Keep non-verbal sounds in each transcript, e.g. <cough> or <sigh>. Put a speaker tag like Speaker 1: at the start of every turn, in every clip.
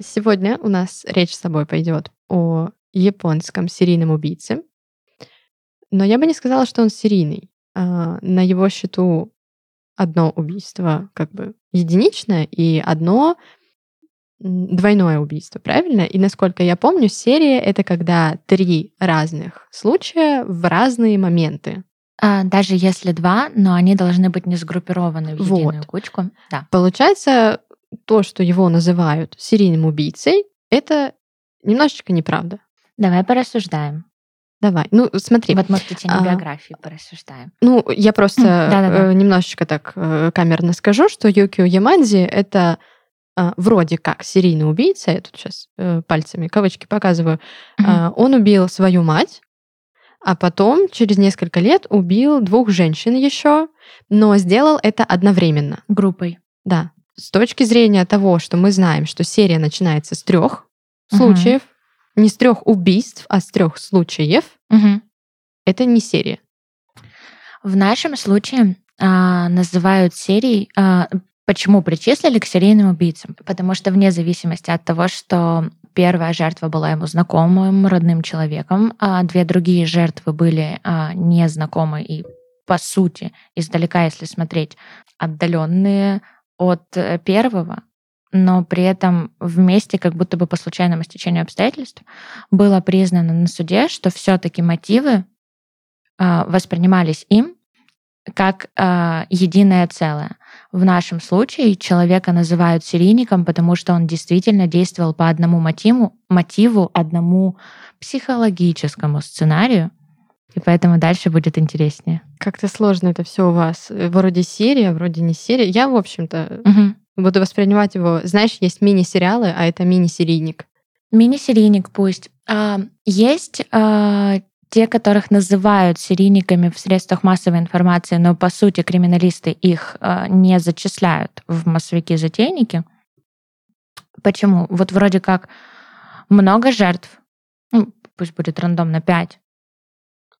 Speaker 1: Сегодня у нас речь с тобой пойдет о японском серийном убийце. Но я бы не сказала, что он серийный. А, на его счету одно убийство как бы единичное и одно двойное убийство, правильно? И насколько я помню, серия — это когда три разных случая в разные моменты.
Speaker 2: А, даже если два, но они должны быть не сгруппированы в единую вот. кучку.
Speaker 1: Да. Получается, то, что его называют серийным убийцей, это немножечко неправда.
Speaker 2: Давай порассуждаем.
Speaker 1: Давай. Ну, смотри.
Speaker 2: Вот, может, в течение а, биографии порассуждаем.
Speaker 1: Ну, я просто э, немножечко так э, камерно скажу, что Юкио Ямадзи — это э, вроде как серийный убийца, я тут сейчас э, пальцами кавычки показываю, э, он убил свою мать, а потом через несколько лет убил двух женщин еще, но сделал это одновременно.
Speaker 2: Группой.
Speaker 1: Да. С точки зрения того, что мы знаем, что серия начинается с трех угу. случаев, не с трех убийств, а с трех случаев, угу. это не серия.
Speaker 2: В нашем случае а, называют серией. А, почему причислили к серийным убийцам? Потому что вне зависимости от того, что первая жертва была ему знакомым, родным человеком, а две другие жертвы были а, незнакомы и по сути, издалека, если смотреть, отдаленные от э, первого, но при этом вместе, как будто бы по случайному стечению обстоятельств, было признано на суде, что все-таки мотивы э, воспринимались им как э, единое целое. В нашем случае человека называют серийником, потому что он действительно действовал по одному мотиву, мотиву одному психологическому сценарию, и поэтому дальше будет интереснее.
Speaker 1: Как-то сложно это все у вас. Вроде серия, вроде не серия. Я, в общем-то, угу. буду воспринимать его. Знаешь, есть мини-сериалы, а это мини-серийник.
Speaker 2: Мини-серийник пусть. А, есть а, те, которых называют серийниками в средствах массовой информации, но по сути криминалисты их а, не зачисляют в массовики-затейники. Почему? Вот вроде как много жертв, ну, пусть будет рандомно 5,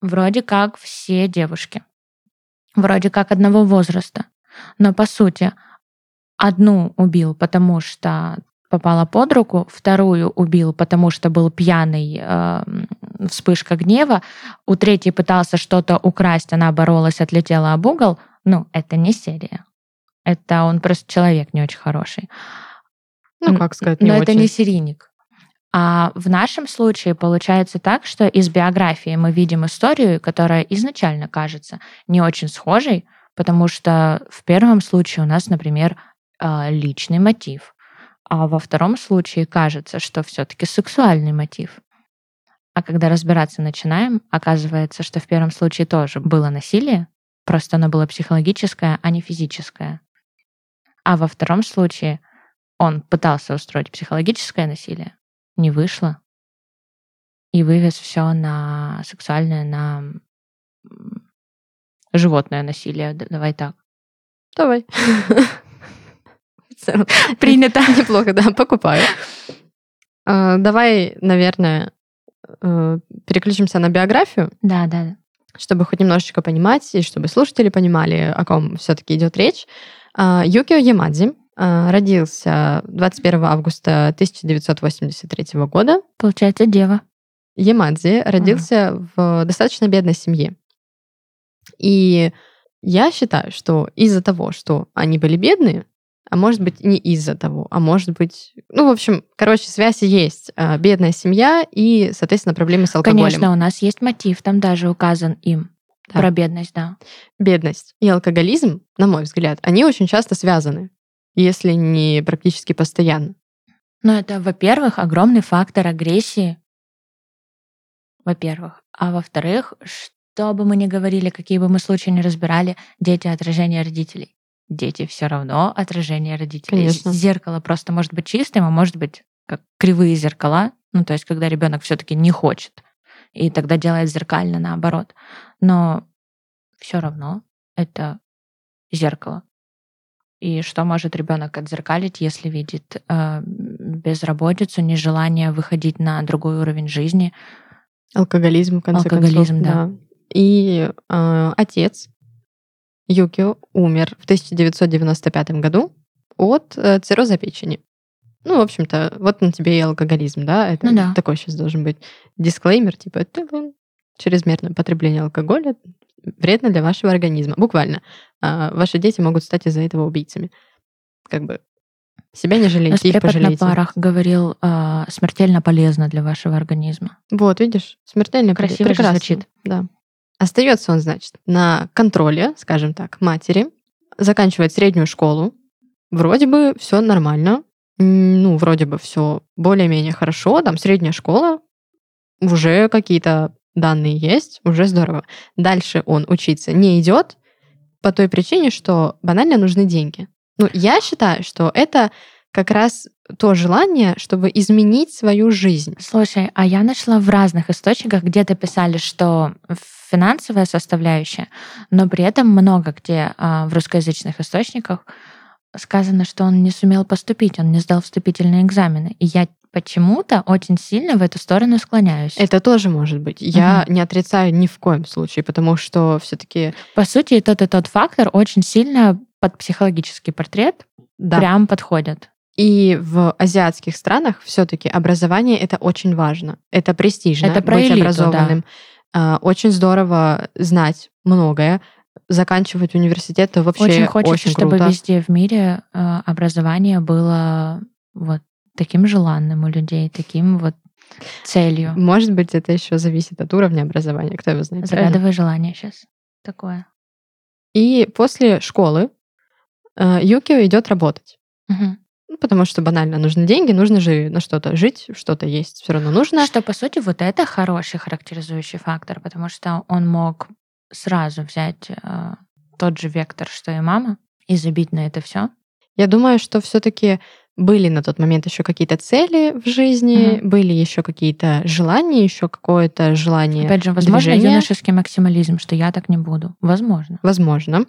Speaker 2: вроде как все девушки, вроде как одного возраста. Но по сути, одну убил, потому что попала под руку, вторую убил, потому что был пьяный, э, вспышка гнева, у третьей пытался что-то украсть, она боролась, отлетела об угол. Ну, это не серия. Это он просто человек не очень хороший.
Speaker 1: Ну, как сказать, не
Speaker 2: Но
Speaker 1: очень.
Speaker 2: это не серийник. А в нашем случае получается так, что из биографии мы видим историю, которая изначально кажется не очень схожей, потому что в первом случае у нас, например, а, личный мотив, а во втором случае кажется, что все-таки сексуальный мотив. А когда разбираться начинаем, оказывается, что в первом случае тоже было насилие, просто оно было психологическое, а не физическое. А во втором случае он пытался устроить психологическое насилие, не вышло. И вывез все на сексуальное, на животное насилие. Давай так.
Speaker 1: Давай. <laughs>
Speaker 2: Принято. <laughs>
Speaker 1: Неплохо, да, покупаю. <laughs> А, давай, наверное, э, переключимся на биографию.
Speaker 2: Да, да.
Speaker 1: Чтобы хоть немножечко понимать, и чтобы слушатели понимали, о ком все-таки идет речь. А, Юкио Ямадзи родился 21 августа 1983 года.
Speaker 2: Получается, дева.
Speaker 1: Ямадзи родился ага. в достаточно бедной семье. И я считаю, что из-за того, что они были бедные, а может быть не из-за того, а может быть, ну, в общем, короче, связь есть. А, бедная семья и, соответственно, проблемы с алкоголем.
Speaker 2: Конечно, у нас есть мотив, там даже указан им. Да. Про бедность, да.
Speaker 1: Бедность и алкоголизм, на мой взгляд, они очень часто связаны если не практически постоянно.
Speaker 2: Ну, это, во-первых, огромный фактор агрессии. Во-первых. А во-вторых, что бы мы ни говорили, какие бы мы случаи ни разбирали, дети — отражение родителей. Дети все равно отражение родителей.
Speaker 1: Конечно.
Speaker 2: Зеркало просто может быть чистым, а может быть как кривые зеркала, Ну, то есть, когда ребенок все-таки не хочет, и тогда делает зеркально наоборот. Но все равно это зеркало. И что может ребенок отзеркалить, если видит э, безработицу, нежелание выходить на другой уровень жизни?
Speaker 1: Алкоголизм, в конце
Speaker 2: Алкоголизм,
Speaker 1: концов.
Speaker 2: да.
Speaker 1: И э, отец Юкио умер в 1995 году от э, цирроза печени. Ну, в общем-то, вот на тебе и алкоголизм, да? Это
Speaker 2: Ну да.
Speaker 1: такой сейчас должен быть дисклеймер, типа, «Тын-тын, чрезмерное потребление алкоголя вредно для вашего организма. Буквально. А, ваши дети могут стать из-за этого убийцами. Как бы себя не
Speaker 2: нас
Speaker 1: жалейте, их
Speaker 2: препод на
Speaker 1: пожалейте.
Speaker 2: парах говорил, э, смертельно полезно для вашего организма.
Speaker 1: Вот, видишь, смертельно
Speaker 2: Красиво
Speaker 1: прекрасно.
Speaker 2: звучит.
Speaker 1: Да. Остается он, значит, на контроле, скажем так, матери, заканчивает среднюю школу. Вроде бы все нормально. Ну, вроде бы все более-менее хорошо. Там средняя школа, уже какие-то данные есть, уже здорово. Дальше он учиться не идет по той причине, что банально нужны деньги. Ну, я считаю, что это как раз то желание, чтобы изменить свою жизнь.
Speaker 2: Слушай, а я нашла в разных источниках, где-то писали, что финансовая составляющая, но при этом много где а, в русскоязычных источниках сказано, что он не сумел поступить, он не сдал вступительные экзамены. И я почему-то очень сильно в эту сторону склоняюсь.
Speaker 1: Это тоже может быть. Я не отрицаю ни в коем случае, потому что все-таки
Speaker 2: По сути, тот и тот фактор очень сильно под психологический портрет
Speaker 1: да.
Speaker 2: прям подходят.
Speaker 1: И в азиатских странах все-таки образование это очень важно. Это престижно.
Speaker 2: Это про
Speaker 1: быть
Speaker 2: элиту,
Speaker 1: образованным. А, Очень здорово знать многое. Заканчивать университет вообще
Speaker 2: очень хочется, чтобы
Speaker 1: круто.
Speaker 2: везде в мире э, образование было вот таким желанным у людей, таким вот целью.
Speaker 1: Может быть, это еще зависит от уровня образования, кто его знает. правильно?
Speaker 2: Загадывай желание сейчас. Такое.
Speaker 1: И после школы э, Юкио идет работать. Ну, потому что банально нужны деньги, нужно же на что-то жить, что-то есть, все равно нужно.
Speaker 2: Что, по сути, вот это хороший характеризующий фактор, потому что он мог сразу взять э, тот же вектор, что и мама, и забить на это все.
Speaker 1: Я думаю, что все-таки были на тот момент еще какие-то цели в жизни,
Speaker 2: Мгм.
Speaker 1: были еще какие-то желания, еще какое-то желание,
Speaker 2: Опять же, возможно,
Speaker 1: движение.
Speaker 2: юношеский максимализм, что я так не буду. Возможно.
Speaker 1: возможно.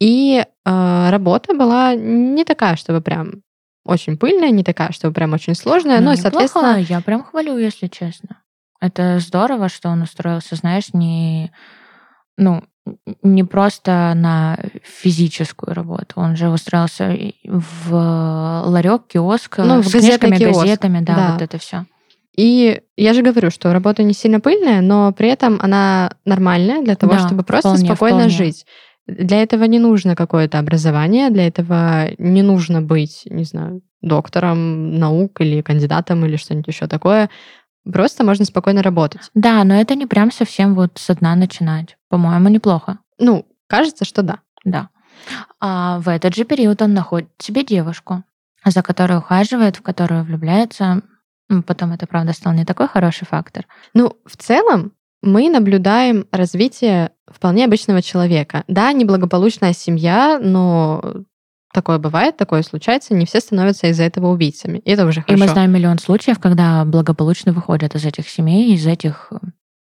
Speaker 1: И э, работа была не такая, чтобы прям очень пыльная, не такая, чтобы прям очень сложная,
Speaker 2: Ну,
Speaker 1: и,
Speaker 2: неплохо,
Speaker 1: соответственно,
Speaker 2: я прям хвалю, если честно. Это здорово, что он устроился, знаешь, не, ну, не просто на физическую работу. Он же устроился в ларек, киоск
Speaker 1: Ну,
Speaker 2: с книжками,
Speaker 1: киоск,
Speaker 2: газетами, да,
Speaker 1: да.
Speaker 2: вот это все.
Speaker 1: И я же говорю, что работа не сильно пыльная, но при этом она нормальная для того,
Speaker 2: Да,
Speaker 1: чтобы просто
Speaker 2: вполне,
Speaker 1: спокойно
Speaker 2: вполне.
Speaker 1: жить. Для этого не нужно какое-то образование, для этого не нужно быть, не знаю, доктором наук или кандидатом или что-нибудь еще такое. Просто можно спокойно работать.
Speaker 2: Да, но это не прям совсем вот со дна начинать. По-моему, неплохо.
Speaker 1: Ну, кажется, что да.
Speaker 2: Да. А в этот же период он находит себе девушку, за которой ухаживает, в которую влюбляется. М, Потом это, правда, стал не такой хороший фактор.
Speaker 1: Ну, в целом, мы наблюдаем развитие вполне обычного человека. Да, неблагополучная семья, но такое бывает, такое случается, не все становятся из-за этого убийцами. И это уже
Speaker 2: И
Speaker 1: хорошо.
Speaker 2: мы знаем миллион случаев, когда благополучно выходят из этих семей, из этих э,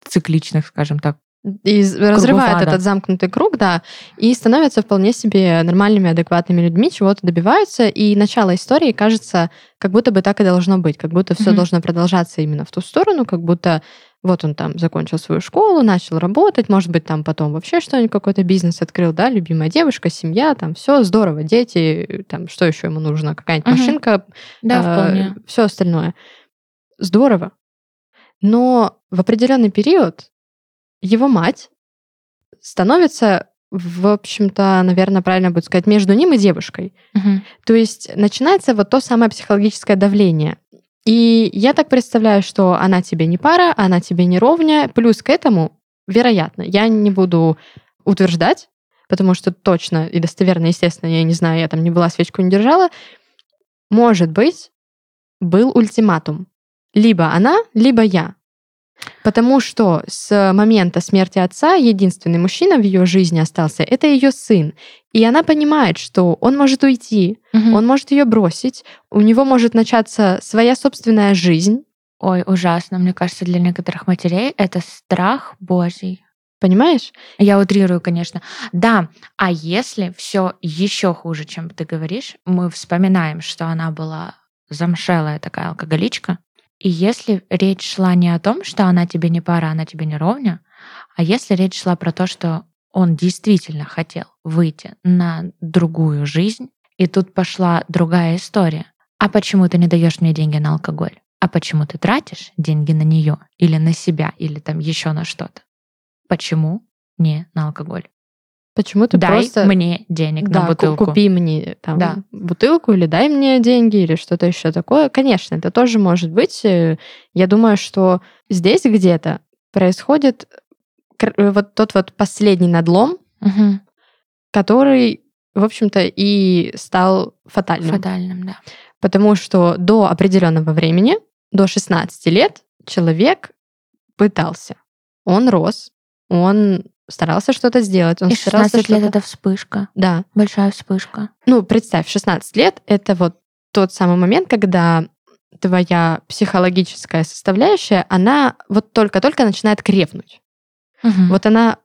Speaker 2: цикличных, скажем так.
Speaker 1: И
Speaker 2: ада.
Speaker 1: этот замкнутый круг, да, и становятся вполне себе нормальными, адекватными людьми, чего-то добиваются, и начало истории кажется, как будто бы так и должно быть, как будто все
Speaker 2: Мгм.
Speaker 1: должно продолжаться именно в ту сторону, как будто вот он там закончил свою школу, начал работать, может быть, там потом вообще что-нибудь, какой-то бизнес открыл, да, любимая девушка, семья, там все здорово, дети, там что еще ему нужно, какая-нибудь
Speaker 2: Мгм.
Speaker 1: машинка,
Speaker 2: Да, вполне.
Speaker 1: все остальное. Здорово. Но в определенный период его мать становится, в общем-то, наверное, правильно будет сказать, между ним и девушкой.
Speaker 2: Мгм.
Speaker 1: То есть начинается вот то самое психологическое давление. И я так представляю, что она тебе не пара, она тебе не ровня. Плюс к этому, вероятно, я не буду утверждать, потому что точно и достоверно, естественно, я не знаю, я там не была, свечку не держала. Может быть, был ультиматум. Либо она, либо я. Потому что с момента смерти отца единственный мужчина в ее жизни остался это ее сын. И она понимает, что он может уйти,
Speaker 2: Мгм.
Speaker 1: он может ее бросить, у него может начаться своя собственная жизнь.
Speaker 2: Ой, ужасно. Мне кажется, для некоторых матерей это страх Божий.
Speaker 1: Понимаешь?
Speaker 2: Я утрирую, конечно. Да, а если все еще хуже, чем ты говоришь, мы вспоминаем, что она была замшелая такая алкоголичка, и если речь шла не о том, что она тебе не пара, она тебе не ровня, а если речь шла про то, что он действительно хотел выйти на другую жизнь, и тут пошла другая история. А почему ты не даешь мне деньги на алкоголь? А почему ты тратишь деньги на нее или на себя, или там еще на что-то? Почему не на алкоголь?
Speaker 1: Почему ты
Speaker 2: дай
Speaker 1: просто...
Speaker 2: мне денег
Speaker 1: да,
Speaker 2: на бутылку.
Speaker 1: купи мне там
Speaker 2: Да.
Speaker 1: бутылку или дай мне деньги или что-то еще такое. Конечно, это тоже может быть. Э, Я думаю, что здесь где-то происходит э, вот тот вот последний надлом,
Speaker 2: Мгм.
Speaker 1: который, в общем-то, и стал фатальным.
Speaker 2: Фатальным, да.
Speaker 1: Потому что до определенного времени, до 16 лет, человек пытался. Он рос, он старался что-то сделать, он
Speaker 2: И
Speaker 1: старался
Speaker 2: 16 лет
Speaker 1: что-то-
Speaker 2: это вспышка.
Speaker 1: Да.
Speaker 2: Большая вспышка.
Speaker 1: Ну, представь, 16 лет — это вот тот самый момент, когда твоя психологическая составляющая, она вот только-только начинает крепнуть.
Speaker 2: Мгм.
Speaker 1: Вот она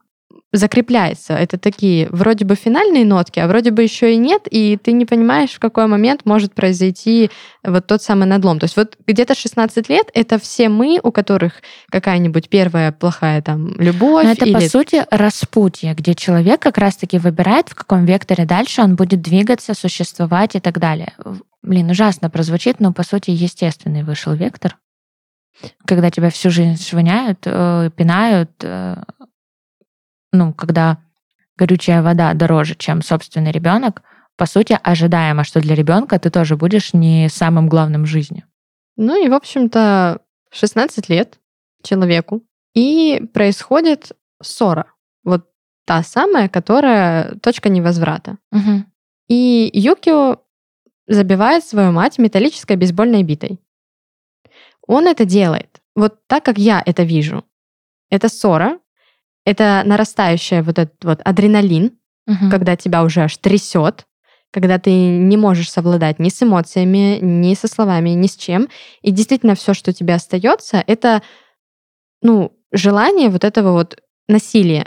Speaker 1: закрепляется. Это такие вроде бы финальные нотки, а вроде бы еще и нет, и ты не понимаешь, в какой момент может произойти вот тот самый надлом. То есть вот где-то 16 лет — это все мы, у которых какая-нибудь первая плохая там любовь
Speaker 2: Но это,
Speaker 1: или
Speaker 2: по сути, распутье, где человек как раз-таки выбирает, в каком векторе дальше он будет двигаться, существовать и так далее. Блин, ужасно прозвучит, но, по сути, естественный вышел вектор. Когда тебя всю жизнь швыняют, э, пинают, э, ну, когда горючая вода дороже, чем собственный ребенок, по сути, ожидаемо, что для ребенка ты тоже будешь не самым главным в жизни.
Speaker 1: Ну и, в общем-то, 16 лет человеку, и происходит ссора. Вот та самая, которая точка невозврата.
Speaker 2: Мгм.
Speaker 1: И Юкио забивает свою мать металлической бейсбольной битой. Он это делает. Вот так, как я это вижу. Это ссора, это нарастающая вот этот вот адреналин,
Speaker 2: Мгм.
Speaker 1: когда тебя уже аж трясет, когда ты не можешь совладать ни с эмоциями, ни со словами, ни с чем. И действительно все, что тебе остается, это ну, желание вот этого вот насилия.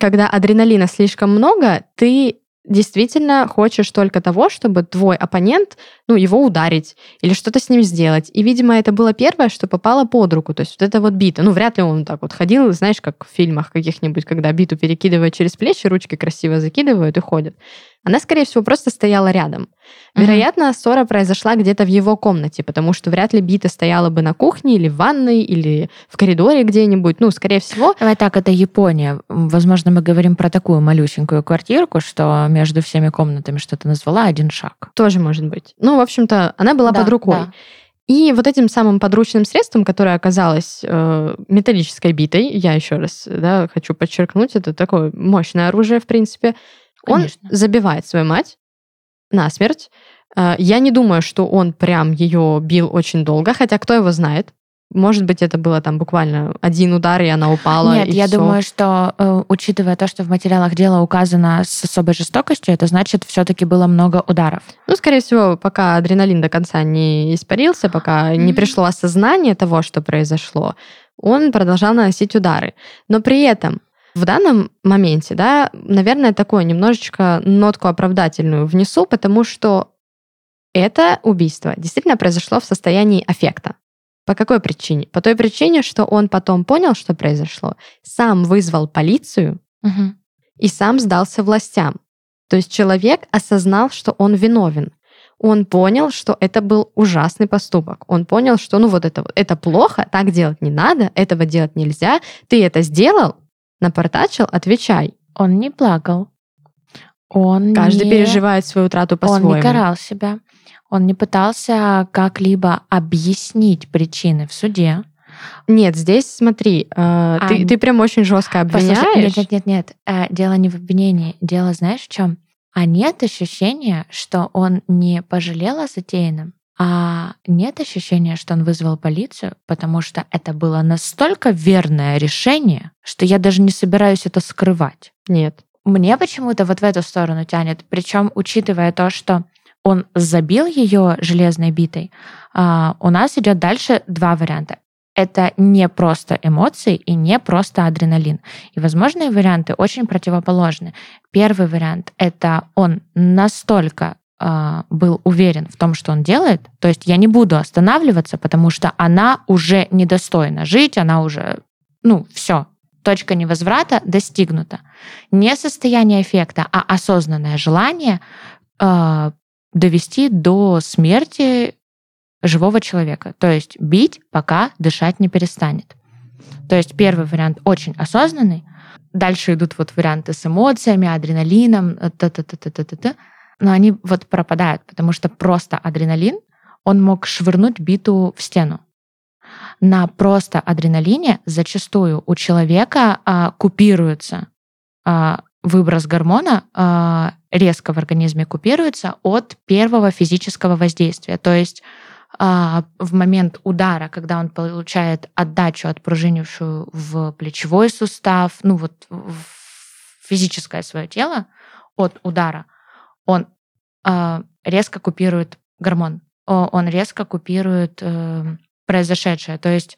Speaker 1: Когда адреналина слишком много, ты действительно хочешь только того, чтобы твой оппонент, ну, его ударить или что-то с ним сделать. И, видимо, это было первое, что попало под руку. То есть вот это вот бита. Ну, вряд ли он так вот ходил, знаешь, как в фильмах каких-нибудь, когда биту перекидывают через плечи, ручки красиво закидывают и ходят. Она, скорее всего, просто стояла рядом. Вероятно, ссора произошла где-то в его комнате, потому что вряд ли бита стояла бы на кухне или в ванной, или в коридоре где-нибудь. Ну, скорее всего,
Speaker 2: Давай так, это Япония. Возможно, мы говорим про такую малюсенькую квартирку, что между всеми комнатами что-то назвала один шаг.
Speaker 1: тоже может быть. Ну, в общем-то, она была
Speaker 2: Да,
Speaker 1: под рукой.
Speaker 2: да.
Speaker 1: И вот этим самым подручным средством, которое оказалось э, металлической битой, я еще раз да, хочу подчеркнуть, это такое мощное оружие, в принципе,
Speaker 2: Конечно.
Speaker 1: он забивает свою мать насмерть. Э, я не думаю, что он прям ее бил очень долго, хотя кто его знает. Может быть, это было там буквально один удар, и она упала.
Speaker 2: Нет,
Speaker 1: и
Speaker 2: я
Speaker 1: всё.
Speaker 2: думаю, что э, учитывая то, что в материалах дела указано с особой жестокостью, это значит, все-таки было много ударов.
Speaker 1: Ну, скорее всего, пока адреналин до конца не испарился, пока не
Speaker 2: Мгм.
Speaker 1: пришло осознание того, что произошло, он продолжал наносить удары. Но при этом в данном моменте, да, наверное, такое немножечко нотку оправдательную внесу, потому что это убийство действительно произошло в состоянии аффекта. По какой причине? По той причине, что он потом понял, что произошло, сам вызвал полицию
Speaker 2: Мгм.
Speaker 1: и сам сдался властям. То есть человек осознал, что он виновен. Он понял, что это был ужасный поступок. Он понял, что ну вот это, это плохо, так делать не надо, этого делать нельзя. Ты это сделал, напортачил, отвечай.
Speaker 2: Он не плакал. Он
Speaker 1: Каждый
Speaker 2: не...
Speaker 1: переживает свою утрату
Speaker 2: Он
Speaker 1: по-своему.
Speaker 2: не карал себя. Он не пытался как-либо объяснить причины в суде.
Speaker 1: Нет, здесь смотри, э, ты,
Speaker 2: А,
Speaker 1: ты прям очень жестко
Speaker 2: Послушай,
Speaker 1: обвиняешь.
Speaker 2: Нет, нет, нет, нет. Э, Дело не в обвинении. Дело, знаешь, в чем? А нет ощущения, что он не пожалел о затеянном, а нет ощущения, что он вызвал полицию, потому что это было настолько верное решение, что я даже не собираюсь это скрывать.
Speaker 1: Нет.
Speaker 2: Мне почему-то вот в эту сторону тянет. Причем, учитывая то, что он забил ее железной битой, а, у нас идет дальше два варианта. Это не просто эмоции и не просто адреналин. И возможные варианты очень противоположны. Первый вариант — это он настолько э, был уверен в том, что он делает, то есть я не буду останавливаться, потому что она уже недостойна жить, она уже, ну, все, точка невозврата достигнута. Не состояние эффекта, а осознанное желание э, довести до смерти живого человека. То есть бить, пока дышать не перестанет. То есть первый вариант очень осознанный. Дальше идут вот варианты с эмоциями, адреналином, т -т -т -т -т -т -т. Но они вот пропадают, потому что просто адреналин, он мог швырнуть биту в стену. На просто адреналине зачастую у человека а, купируется а, выброс гормона а, резко в организме купируется от первого физического воздействия. То есть а, в момент удара, когда он получает отдачу, отпружинившую в плечевой сустав, ну вот в физическое свое тело от удара, он а, резко купирует гормон, он резко купирует э, произошедшее. То есть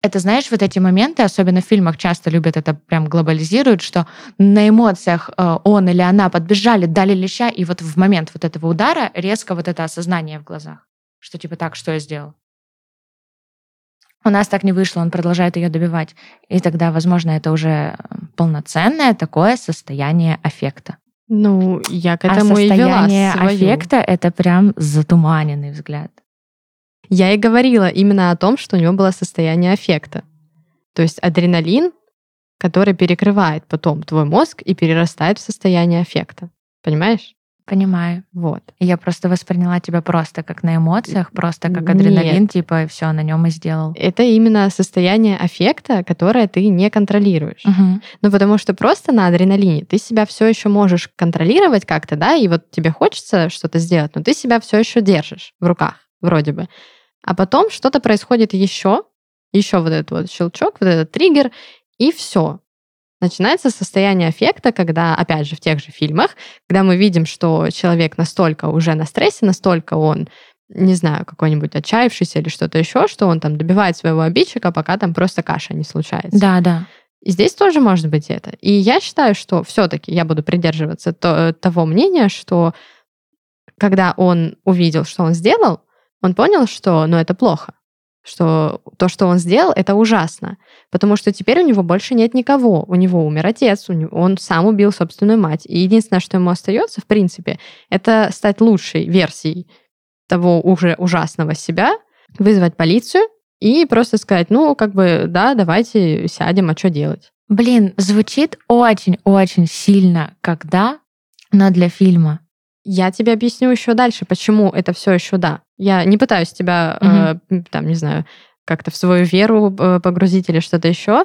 Speaker 2: это, знаешь, вот эти моменты, особенно в фильмах часто любят это прям глобализируют, что на эмоциях э, он или она подбежали, дали леща, и вот в момент вот этого удара резко вот это осознание в глазах, что типа так, что я сделал? У нас так не вышло, он продолжает ее добивать. И тогда, возможно, это уже полноценное такое состояние аффекта.
Speaker 1: Ну, я к
Speaker 2: а
Speaker 1: этому и вела
Speaker 2: состояние
Speaker 1: свою.
Speaker 2: аффекта — это прям затуманенный взгляд.
Speaker 1: Я и говорила именно о том, что у него было состояние аффекта. То есть адреналин, который перекрывает потом твой мозг и перерастает в состояние аффекта. Понимаешь?
Speaker 2: Понимаю.
Speaker 1: Вот.
Speaker 2: Я просто восприняла тебя просто как на эмоциях, просто как
Speaker 1: Нет.
Speaker 2: адреналин, типа, все, на нем и сделал.
Speaker 1: Это именно состояние аффекта, которое ты не контролируешь.
Speaker 2: Мгм.
Speaker 1: Ну, потому что просто на адреналине ты себя все еще можешь контролировать как-то, да, и вот тебе хочется что-то сделать, но ты себя все еще держишь в руках, вроде бы. А потом что-то происходит еще, еще вот этот вот щелчок, вот этот триггер, и все. Начинается состояние аффекта, когда, опять же, в тех же фильмах, когда мы видим, что человек настолько уже на стрессе, настолько он, не знаю, какой-нибудь отчаявшийся или что-то еще, что он там добивает своего обидчика, пока там просто каша не случается.
Speaker 2: Да, да.
Speaker 1: И здесь тоже может быть это. И я считаю, что все-таки я буду придерживаться то- того мнения, что когда он увидел, что он сделал, он понял, что ну, это плохо, что то, что он сделал, это ужасно, потому что теперь у него больше нет никого. У него умер отец, у него, он сам убил собственную мать. И единственное, что ему остается, в принципе, это стать лучшей версией того уже ужасного себя, вызвать полицию и просто сказать, ну, как бы, да, давайте сядем, а что делать?
Speaker 2: Блин, звучит очень-очень сильно, когда, но для фильма.
Speaker 1: Я тебе объясню еще дальше, почему это все еще да. Я не пытаюсь тебя, э, м, там, не знаю, как-то в свою веру э, погрузить или что-то еще.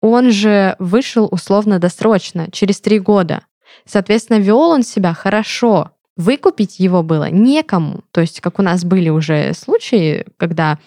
Speaker 1: Он же вышел условно-досрочно, через три года. Соответственно, вел он себя хорошо. Выкупить его было некому. То есть, как у нас были уже случаи, когда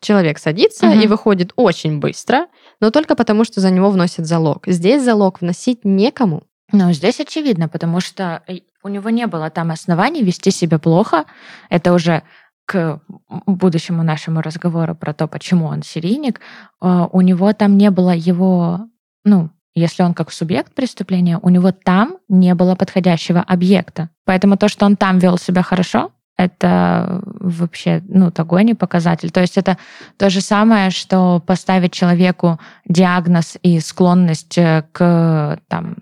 Speaker 1: человек садится
Speaker 2: Мгм.
Speaker 1: и выходит очень быстро, но только потому, что за него вносят залог. Здесь залог вносить некому.
Speaker 2: Ну, здесь очевидно, потому что э, у него не было там оснований вести себя плохо. Это уже к будущему нашему разговору про то, почему он серийник. Э, У него там не было его, ну, если он как субъект преступления, у него там не было подходящего объекта. Поэтому то, что он там вел себя хорошо, это вообще, ну, такой не показатель. То есть это то же самое, что поставить человеку диагноз и склонность э, к там,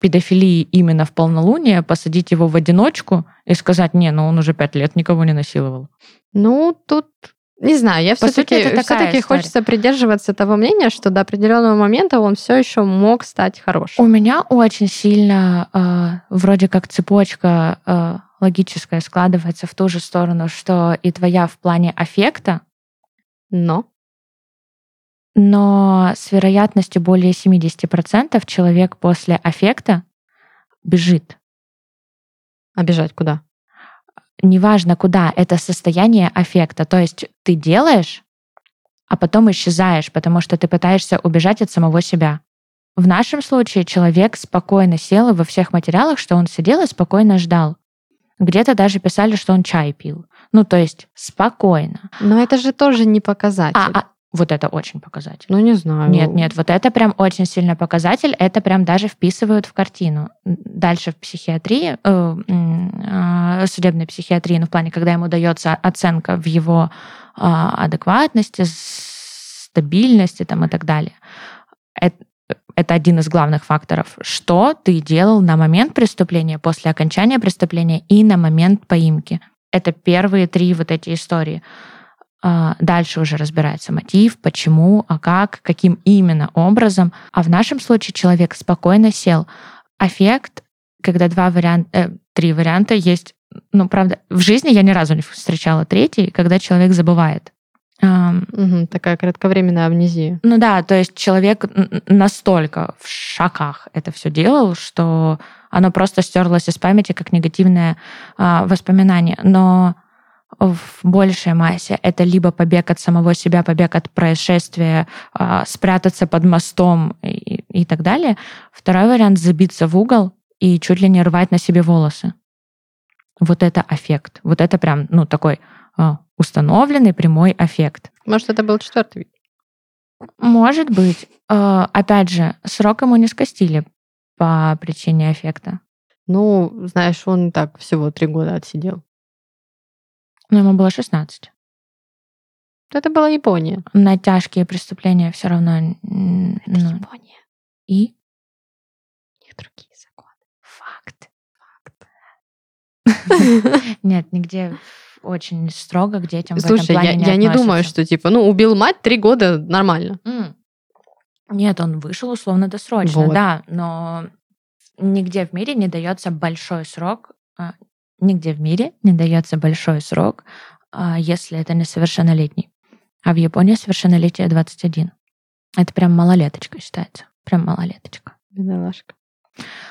Speaker 2: педофилии именно в полнолуние, посадить его в одиночку и сказать, не, ну он уже пять лет никого не насиловал.
Speaker 1: Ну, тут не знаю, я все-таки
Speaker 2: история.
Speaker 1: хочется придерживаться того мнения, что до определенного момента он все еще мог стать
Speaker 2: У
Speaker 1: хорошим.
Speaker 2: меня очень сильно э, вроде как цепочка э, логическая складывается в ту же сторону, что и твоя в плане аффекта,
Speaker 1: Но
Speaker 2: но с вероятностью более 70% человек после аффекта бежит.
Speaker 1: а бежать куда?
Speaker 2: Неважно куда, это состояние аффекта. То есть ты делаешь, а потом исчезаешь, потому что ты пытаешься убежать от самого себя. В нашем случае человек спокойно сел и во всех материалах, что он сидел и спокойно ждал. Где-то даже писали, что он чай пил. Ну, то есть спокойно.
Speaker 1: Но это же тоже не показатель.
Speaker 2: А, а вот это очень показатель.
Speaker 1: Ну, не знаю.
Speaker 2: Нет, нет, вот это прям очень сильный показатель. Это прям даже вписывают в картину. Дальше в психиатрии, э, э, судебной психиатрии, ну, в плане, когда ему дается оценка в его э, адекватности, стабильности там, и так далее. Это, это один из главных факторов. Что ты делал на момент преступления, после окончания преступления и на момент поимки. Это первые три вот эти истории. А, дальше уже разбирается мотив, почему, а как, каким именно образом. А в нашем случае человек спокойно сел. Аффект, когда два варианта, э, три варианта есть, ну, правда, в жизни я ни разу не встречала третий, когда человек забывает.
Speaker 1: Угу, такая кратковременная амнезия.
Speaker 2: Ну да, то есть человек настолько в шоках это все делал, что оно просто стерлось из памяти как негативное а, воспоминание. Но в большей массе это либо побег от самого себя, побег от происшествия, а, спрятаться под мостом и, и так далее. Второй вариант забиться в угол и чуть ли не рвать на себе волосы. Вот это аффект. Вот это прям, ну, такой а, установленный прямой аффект.
Speaker 1: Может, это был четвертый вид?
Speaker 2: Может быть. А, опять же, срок ему не скостили по причине аффекта.
Speaker 1: Ну, знаешь, он так всего три года отсидел.
Speaker 2: Но ему было 16.
Speaker 1: Это была Япония.
Speaker 2: На тяжкие преступления все равно... Это
Speaker 1: ну, Япония.
Speaker 2: И?
Speaker 1: У них другие законы.
Speaker 2: Факт. Факт. Нет, нигде очень строго к детям
Speaker 1: Слушай,
Speaker 2: в этом плане
Speaker 1: я,
Speaker 2: не
Speaker 1: я не думаю, что типа, ну, убил мать три года нормально.
Speaker 2: Нет, он вышел условно досрочно,
Speaker 1: Вот.
Speaker 2: да, но нигде в мире не дается большой срок, а, нигде в мире не дается большой срок, а, если это несовершеннолетний. А в Японии совершеннолетие 21. Это прям малолеточка считается. Прям малолеточка.
Speaker 1: Бедолашка.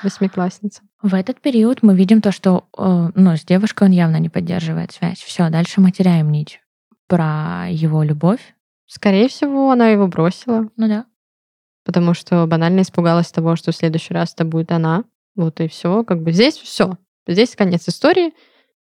Speaker 1: Восьмиклассница.
Speaker 2: В этот период мы видим то, что э, ну, с девушкой он явно не поддерживает связь. Все, дальше мы теряем нить про его любовь.
Speaker 1: Скорее всего, она его бросила,
Speaker 2: Ну да.
Speaker 1: потому что банально испугалась того, что в следующий раз это будет она. Вот и все. Как бы здесь все. Здесь конец истории.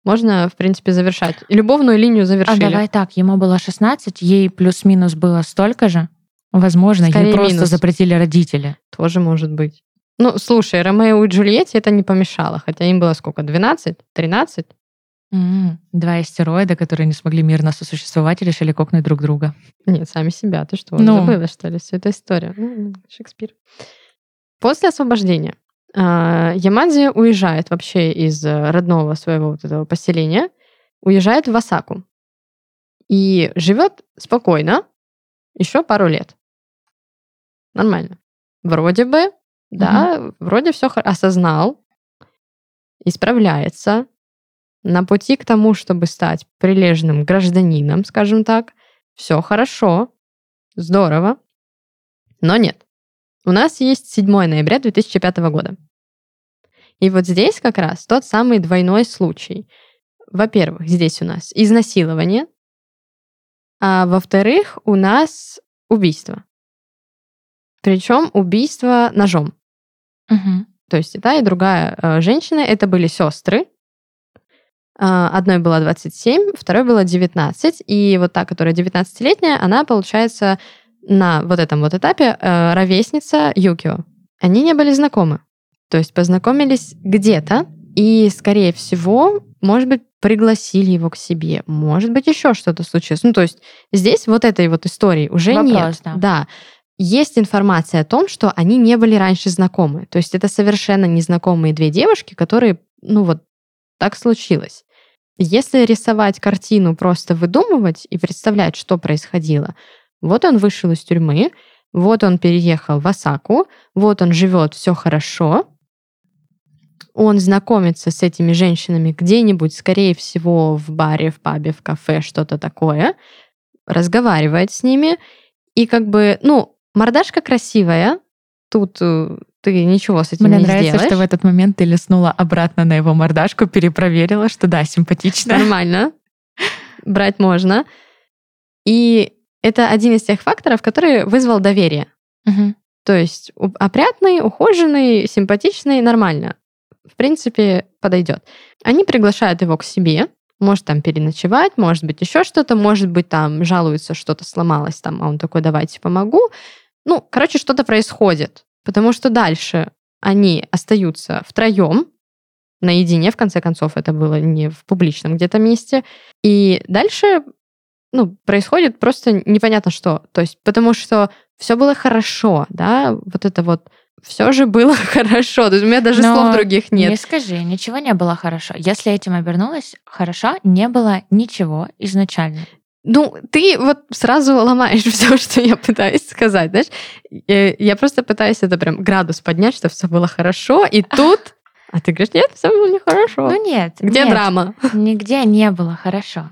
Speaker 1: Можно, в принципе, завершать. Любовную линию
Speaker 2: А
Speaker 1: завершили.
Speaker 2: давай так, ему было 16, ей плюс-минус было столько же. Возможно,
Speaker 1: Скорее
Speaker 2: ей просто
Speaker 1: минус.
Speaker 2: запретили родители.
Speaker 1: Тоже может быть. Ну, слушай, Ромео и Джульетте это не помешало, хотя им было сколько, 12, 13?
Speaker 2: М, Два астероида, которые не смогли мирно сосуществовать и решили кокнуть друг друга.
Speaker 1: Нет, сами себя. Ты что,
Speaker 2: Ну.
Speaker 1: забыла, что ли, всю эту историю? Ну, Шекспир. После освобождения а, Ямадзи уезжает вообще из э, родного своего вот этого поселения, уезжает в Осаку и живет спокойно еще пару лет. Нормально. Вроде бы, да, вроде все осознал, исправляется, на пути к тому, чтобы стать прилежным гражданином, скажем так, все хорошо, здорово, но нет. У нас есть 7 ноября 2005 года. И вот здесь как раз тот самый двойной случай. Во-первых, здесь у нас изнасилование, а во-вторых, у нас убийство. Причем убийство ножом.
Speaker 2: Мгм.
Speaker 1: То есть и та, и другая э, женщина, это были сестры. А, Одной было 27, второй было 19. И вот та, которая 19-летняя, она, получается, на вот этом вот этапе э, ровесница Юкио. Они не были знакомы. То есть познакомились где-то, и, скорее всего, может быть, пригласили его к себе. Может быть, еще что-то случилось. Ну, то есть здесь вот этой вот истории уже
Speaker 2: Вопрос,
Speaker 1: нет.
Speaker 2: да.
Speaker 1: да. Есть информация о том, что они не были раньше знакомы. То есть это совершенно незнакомые две девушки, которые, ну вот, так случилось. Если рисовать картину, просто выдумывать и представлять, что происходило, вот он вышел из тюрьмы, вот он переехал в Осаку, вот он живет, все хорошо, он знакомится с этими женщинами где-нибудь, скорее всего, в баре, в пабе, в кафе, что-то такое, разговаривает с ними, и как бы, ну, мордашка красивая, тут э, ты ничего с этим
Speaker 2: Мне
Speaker 1: не
Speaker 2: нравится,
Speaker 1: сделаешь.
Speaker 2: что в этот момент ты листнула обратно на его мордашку, перепроверила, что да, симпатично.
Speaker 1: Нормально. Брать можно. И это один из тех факторов, который вызвал доверие.
Speaker 2: Мгм.
Speaker 1: То есть опрятный, ухоженный, симпатичный, нормально. В принципе, подойдет. Они приглашают его к себе, может там переночевать, может быть еще что-то, может быть там жалуется, что-то сломалось там, а он такой, давайте помогу. Ну, короче, что-то происходит, потому что дальше они остаются втроем, наедине, в конце концов, это было не в публичном где-то месте. И дальше ну, происходит просто непонятно что. То есть, потому что все было хорошо, да, вот это вот все же было <laughs> хорошо. То есть у меня даже Но слов других нет.
Speaker 2: Не скажи, ничего не было хорошо. Если этим обернулось хорошо, не было ничего изначально.
Speaker 1: Ну, ты вот сразу ломаешь <laughs> все, что я пытаюсь сказать, знаешь? Я просто пытаюсь это прям градус поднять, что все было хорошо, и тут... А ты говоришь, нет, все было нехорошо.
Speaker 2: Ну нет.
Speaker 1: Где
Speaker 2: нет,
Speaker 1: драма?
Speaker 2: Нигде не было хорошо.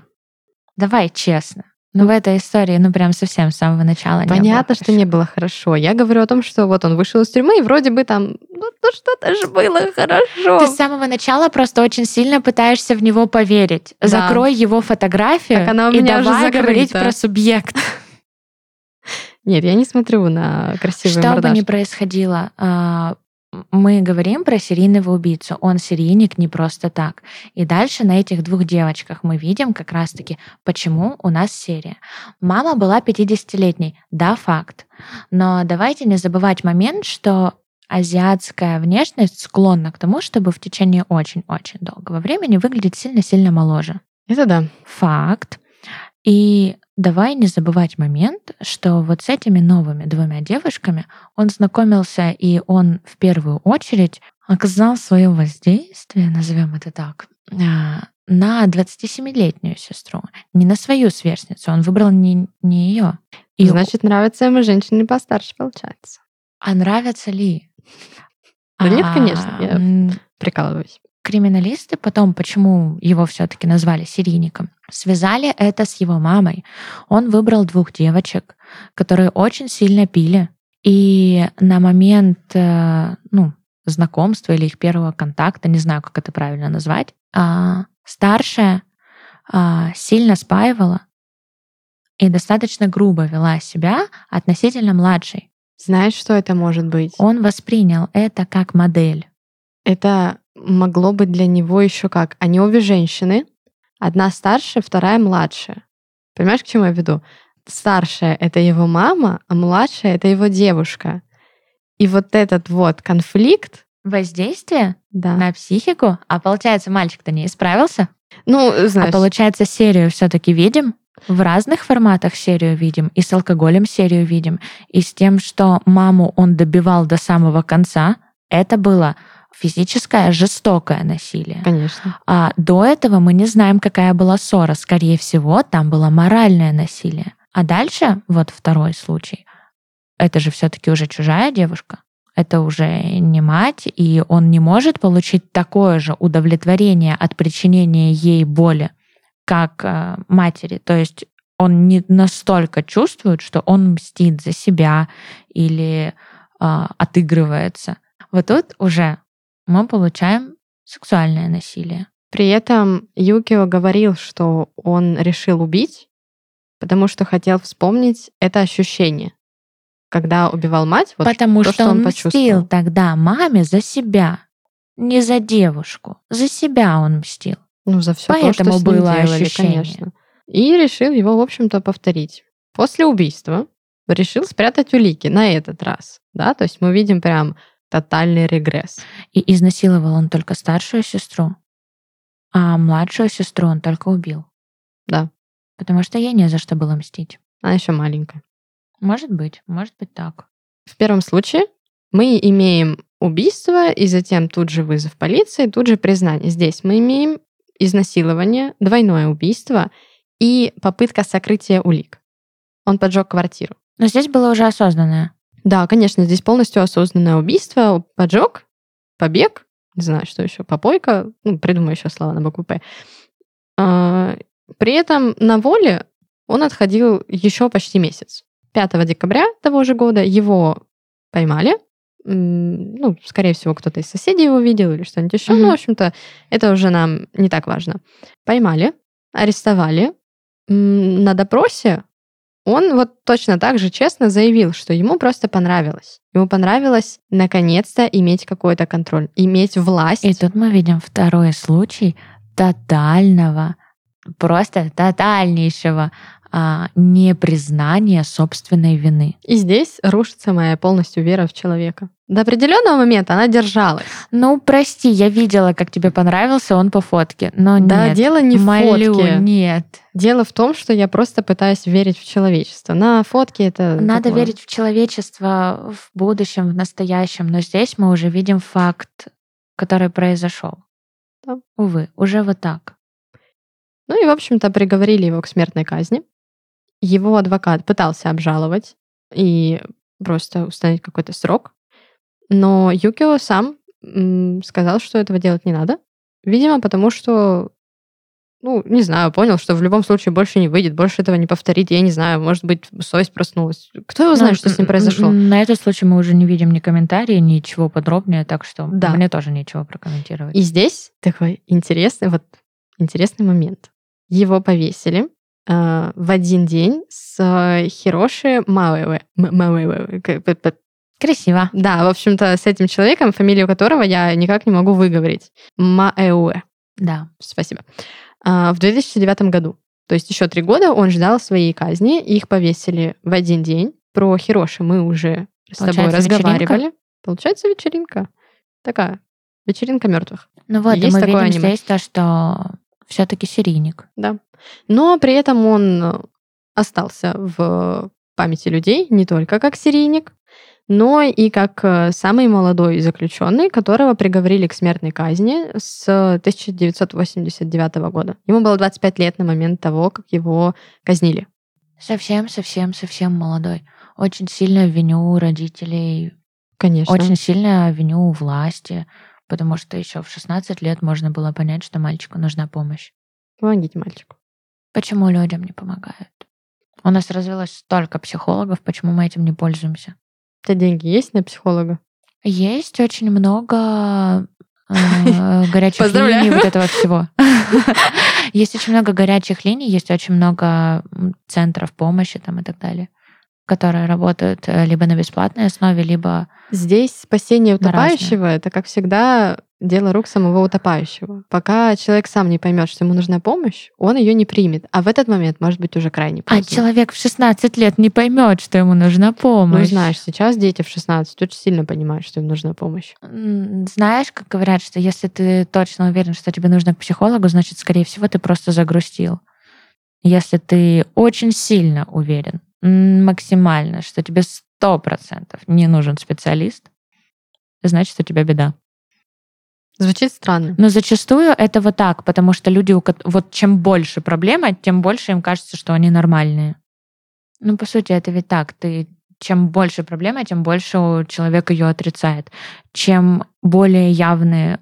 Speaker 2: Давай честно. Ну, в этой истории, ну, прям совсем с самого начала
Speaker 1: Понятно,
Speaker 2: не
Speaker 1: что не было хорошо. Я говорю о том, что вот он вышел из тюрьмы, и вроде бы там, ну, ну что-то же было хорошо.
Speaker 2: Ты с самого начала просто очень сильно пытаешься в него поверить. Да. Закрой его фотографию так она у меня и давай уже говорить про субъект. <laughs>
Speaker 1: Нет, я не смотрю на красивые
Speaker 2: Что
Speaker 1: мордашки.
Speaker 2: бы ни происходило, а, мы говорим про серийного убийцу. Он серийник не просто так. И дальше на этих двух девочках мы видим как раз-таки, почему у нас серия. Мама была 50-летней, да, факт. Но давайте не забывать момент, что азиатская внешность склонна к тому, чтобы в течение очень-очень долгого времени выглядеть сильно-сильно моложе.
Speaker 1: Это да.
Speaker 2: Факт. И давай не забывать момент, что вот с этими новыми двумя девушками он знакомился, и он в первую очередь оказал свое воздействие, назовем это так, а, на 27-летнюю сестру, не на свою сверстницу. Он выбрал не, не ее.
Speaker 1: И Значит, нравятся ему женщины постарше, получается.
Speaker 2: А нравятся ли?
Speaker 1: Да нет, конечно, я прикалываюсь
Speaker 2: криминалисты потом, почему его все-таки назвали серийником, связали это с его мамой. Он выбрал двух девочек, которые очень сильно пили. И на момент э, ну, знакомства или их первого контакта, не знаю, как это правильно назвать, а, старшая а, сильно спаивала и достаточно грубо вела себя относительно младшей.
Speaker 1: Знаешь, что это может быть?
Speaker 2: Он воспринял это как модель.
Speaker 1: Это могло быть для него еще как? Они обе женщины, одна старшая, вторая младшая. Понимаешь, к чему я веду? Старшая — это его мама, а младшая — это его девушка. И вот этот вот конфликт...
Speaker 2: Воздействие
Speaker 1: да.
Speaker 2: на психику? А получается, мальчик-то не исправился?
Speaker 1: Ну, знаешь...
Speaker 2: А получается, серию все таки видим? В разных форматах серию видим. И с алкоголем серию видим. И с тем, что маму он добивал до самого конца. Это было физическое, жестокое насилие.
Speaker 1: Конечно.
Speaker 2: А до этого мы не знаем, какая была ссора. Скорее всего, там было моральное насилие. А дальше, вот второй случай, это же все-таки уже чужая девушка. Это уже не мать, и он не может получить такое же удовлетворение от причинения ей боли, как э, матери. То есть он не настолько чувствует, что он мстит за себя или э, отыгрывается. Вот тут уже мы получаем сексуальное насилие.
Speaker 1: При этом Юкио говорил, что он решил убить, потому что хотел вспомнить это ощущение, когда убивал мать. Вот
Speaker 2: потому
Speaker 1: то,
Speaker 2: что,
Speaker 1: что
Speaker 2: он,
Speaker 1: он
Speaker 2: мстил тогда маме за себя, не за девушку, за себя он мстил.
Speaker 1: Ну за все
Speaker 2: Поэтому
Speaker 1: то, что
Speaker 2: было
Speaker 1: делали,
Speaker 2: ощущение.
Speaker 1: конечно. И решил его, в общем-то, повторить. После убийства решил спрятать улики на этот раз. Да, то есть мы видим прям Тотальный регресс.
Speaker 2: И изнасиловал он только старшую сестру, а младшую сестру он только убил.
Speaker 1: Да.
Speaker 2: Потому что ей не за что было мстить.
Speaker 1: Она еще маленькая.
Speaker 2: Может быть, может быть так.
Speaker 1: В первом случае мы имеем убийство и затем тут же вызов полиции, тут же признание. Здесь мы имеем изнасилование, двойное убийство и попытка сокрытия улик. Он поджег квартиру.
Speaker 2: Но здесь было уже осознанное.
Speaker 1: Да, конечно, здесь полностью осознанное убийство, поджог, побег, не знаю, что еще, попойка, ну, придумаю еще слова на букву П. А, при этом на воле он отходил еще почти месяц. 5 декабря того же года его поймали. Ну, скорее всего, кто-то из соседей его видел или что-нибудь еще. Mm-hmm. Ну, в общем-то, это уже нам не так важно. Поймали, арестовали. На допросе он вот точно так же честно заявил, что ему просто понравилось. Ему понравилось наконец-то иметь какой-то контроль, иметь власть.
Speaker 2: И тут мы видим второй случай тотального, просто тотальнейшего а, непризнания собственной вины.
Speaker 1: И здесь рушится моя полностью вера в человека. До определенного момента она держалась.
Speaker 2: Ну, прости, я видела, как тебе понравился он по фотке, но
Speaker 1: да,
Speaker 2: нет.
Speaker 1: дело не
Speaker 2: Молю,
Speaker 1: в фотке.
Speaker 2: нет.
Speaker 1: Дело в том, что я просто пытаюсь верить в человечество. На фотке это
Speaker 2: Надо
Speaker 1: такое.
Speaker 2: верить в человечество в будущем, в настоящем, но здесь мы уже видим факт, который произошел.
Speaker 1: Да.
Speaker 2: Увы, уже вот так.
Speaker 1: Ну и, в общем-то, приговорили его к смертной казни. Его адвокат пытался обжаловать и просто установить какой-то срок. Но Юкио сам сказал, что этого делать не надо. Видимо, потому что, ну, не знаю, понял, что в любом случае больше не выйдет, больше этого не повторит. Я не знаю, может быть, совесть проснулась. Кто его знает,
Speaker 2: Ну,
Speaker 1: что с ним произошло?
Speaker 2: На этот случай мы уже не видим ни комментарии, ничего подробнее, так что
Speaker 1: Да.
Speaker 2: мне тоже нечего прокомментировать.
Speaker 1: И здесь такой интересный, вот интересный момент. Его повесили э, в один день с э, Хироши Мауэуэ. М- Мауэуэ. Как бы- п-
Speaker 2: Красиво.
Speaker 1: Да, в общем-то, с этим человеком, фамилию которого я никак не могу выговорить. Маэуэ.
Speaker 2: Да.
Speaker 1: Спасибо. А, В 2009 году. То есть еще три года он ждал своей казни. Их повесили в один день. Про Хироши мы уже с тобой
Speaker 2: Получается,
Speaker 1: разговаривали. Получается вечеринка. Такая. Вечеринка мертвых.
Speaker 2: Ну вот,
Speaker 1: Есть
Speaker 2: мы
Speaker 1: такое
Speaker 2: видим
Speaker 1: аниме.
Speaker 2: здесь то, что все-таки серийник.
Speaker 1: Да. Но при этом он остался в памяти людей не только как серийник, но и как э, самый молодой заключенный, которого приговорили к смертной казни с 1989 года. Ему было 25 лет на момент того, как его казнили.
Speaker 2: Совсем, совсем, совсем молодой. Очень сильно виню родителей,
Speaker 1: Конечно.
Speaker 2: очень сильно виню власти, потому что еще в 16 лет можно было понять, что мальчику нужна помощь.
Speaker 1: Помогите мальчику.
Speaker 2: Почему людям не помогают? У нас развилось столько психологов, почему мы этим не пользуемся?
Speaker 1: Тебя деньги есть на психолога?
Speaker 2: Есть очень много э, <laughs> горячих
Speaker 1: Поздравляю.
Speaker 2: линий вот этого всего. <laughs> Есть очень много горячих линий, есть очень много центров помощи там и так далее, которые работают э, либо на бесплатной основе, либо
Speaker 1: Здесь спасение утопающего это, как всегда, дело рук самого утопающего. Пока человек сам не поймет, что ему нужна помощь, он ее не примет. А в этот момент может быть уже крайне
Speaker 2: а
Speaker 1: поздно.
Speaker 2: человек в 16 лет не поймет, что ему нужна
Speaker 1: Ну,
Speaker 2: помощь.
Speaker 1: знаешь, сейчас дети в 16 очень сильно понимают, что им нужна помощь.
Speaker 2: Знаешь, как говорят, что если ты точно уверен, что тебе нужно к психологу, значит, скорее всего, ты просто загрустил. Если ты очень сильно уверен, максимально, что тебе сто процентов не нужен специалист, значит, у тебя беда.
Speaker 1: Звучит странно.
Speaker 2: Но зачастую это вот так, потому что люди, вот чем больше проблема, тем больше им кажется, что они нормальные. Ну, по сути, это ведь так. Ты чем больше проблема, тем больше у человека ее отрицает. Чем более явные,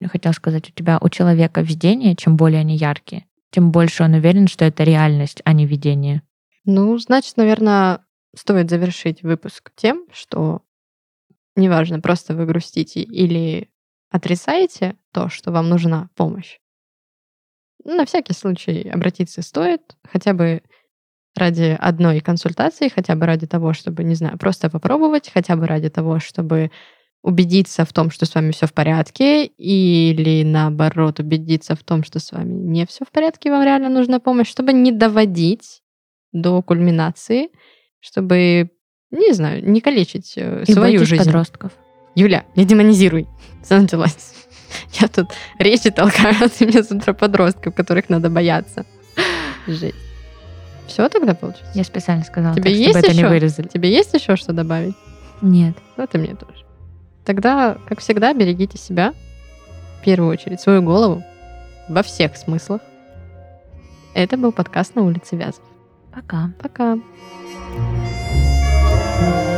Speaker 2: я хотела сказать, у тебя, у человека видения, чем более они яркие, тем больше он уверен, что это реальность, а не видение.
Speaker 1: Ну, значит, наверное, стоит завершить выпуск тем, что неважно, просто вы грустите или отрицаете то, что вам нужна помощь. На всякий случай обратиться стоит, хотя бы ради одной консультации, хотя бы ради того, чтобы, не знаю, просто попробовать, хотя бы ради того, чтобы убедиться в том, что с вами все в порядке, или наоборот, убедиться в том, что с вами не все в порядке, вам реально нужна помощь, чтобы не доводить до кульминации, чтобы, не знаю, не калечить э,
Speaker 2: И
Speaker 1: свою жизнь.
Speaker 2: подростков.
Speaker 1: Юля, не демонизируй. Что началось? <laughs> Я тут речи толкаю, а ты мне с утра подростков, которых надо бояться. Жесть. Все тогда получится?
Speaker 2: Я специально сказала,
Speaker 1: Тебе
Speaker 2: так,
Speaker 1: есть
Speaker 2: чтобы это не
Speaker 1: еще?
Speaker 2: вырезали.
Speaker 1: Тебе есть еще что добавить?
Speaker 2: Нет.
Speaker 1: Ну, это мне тоже. Тогда, как всегда, берегите себя. В первую очередь, свою голову. Во всех смыслах. Это был подкаст «На улице Вязов».
Speaker 2: Пока.
Speaker 1: Пока.
Speaker 2: Пока.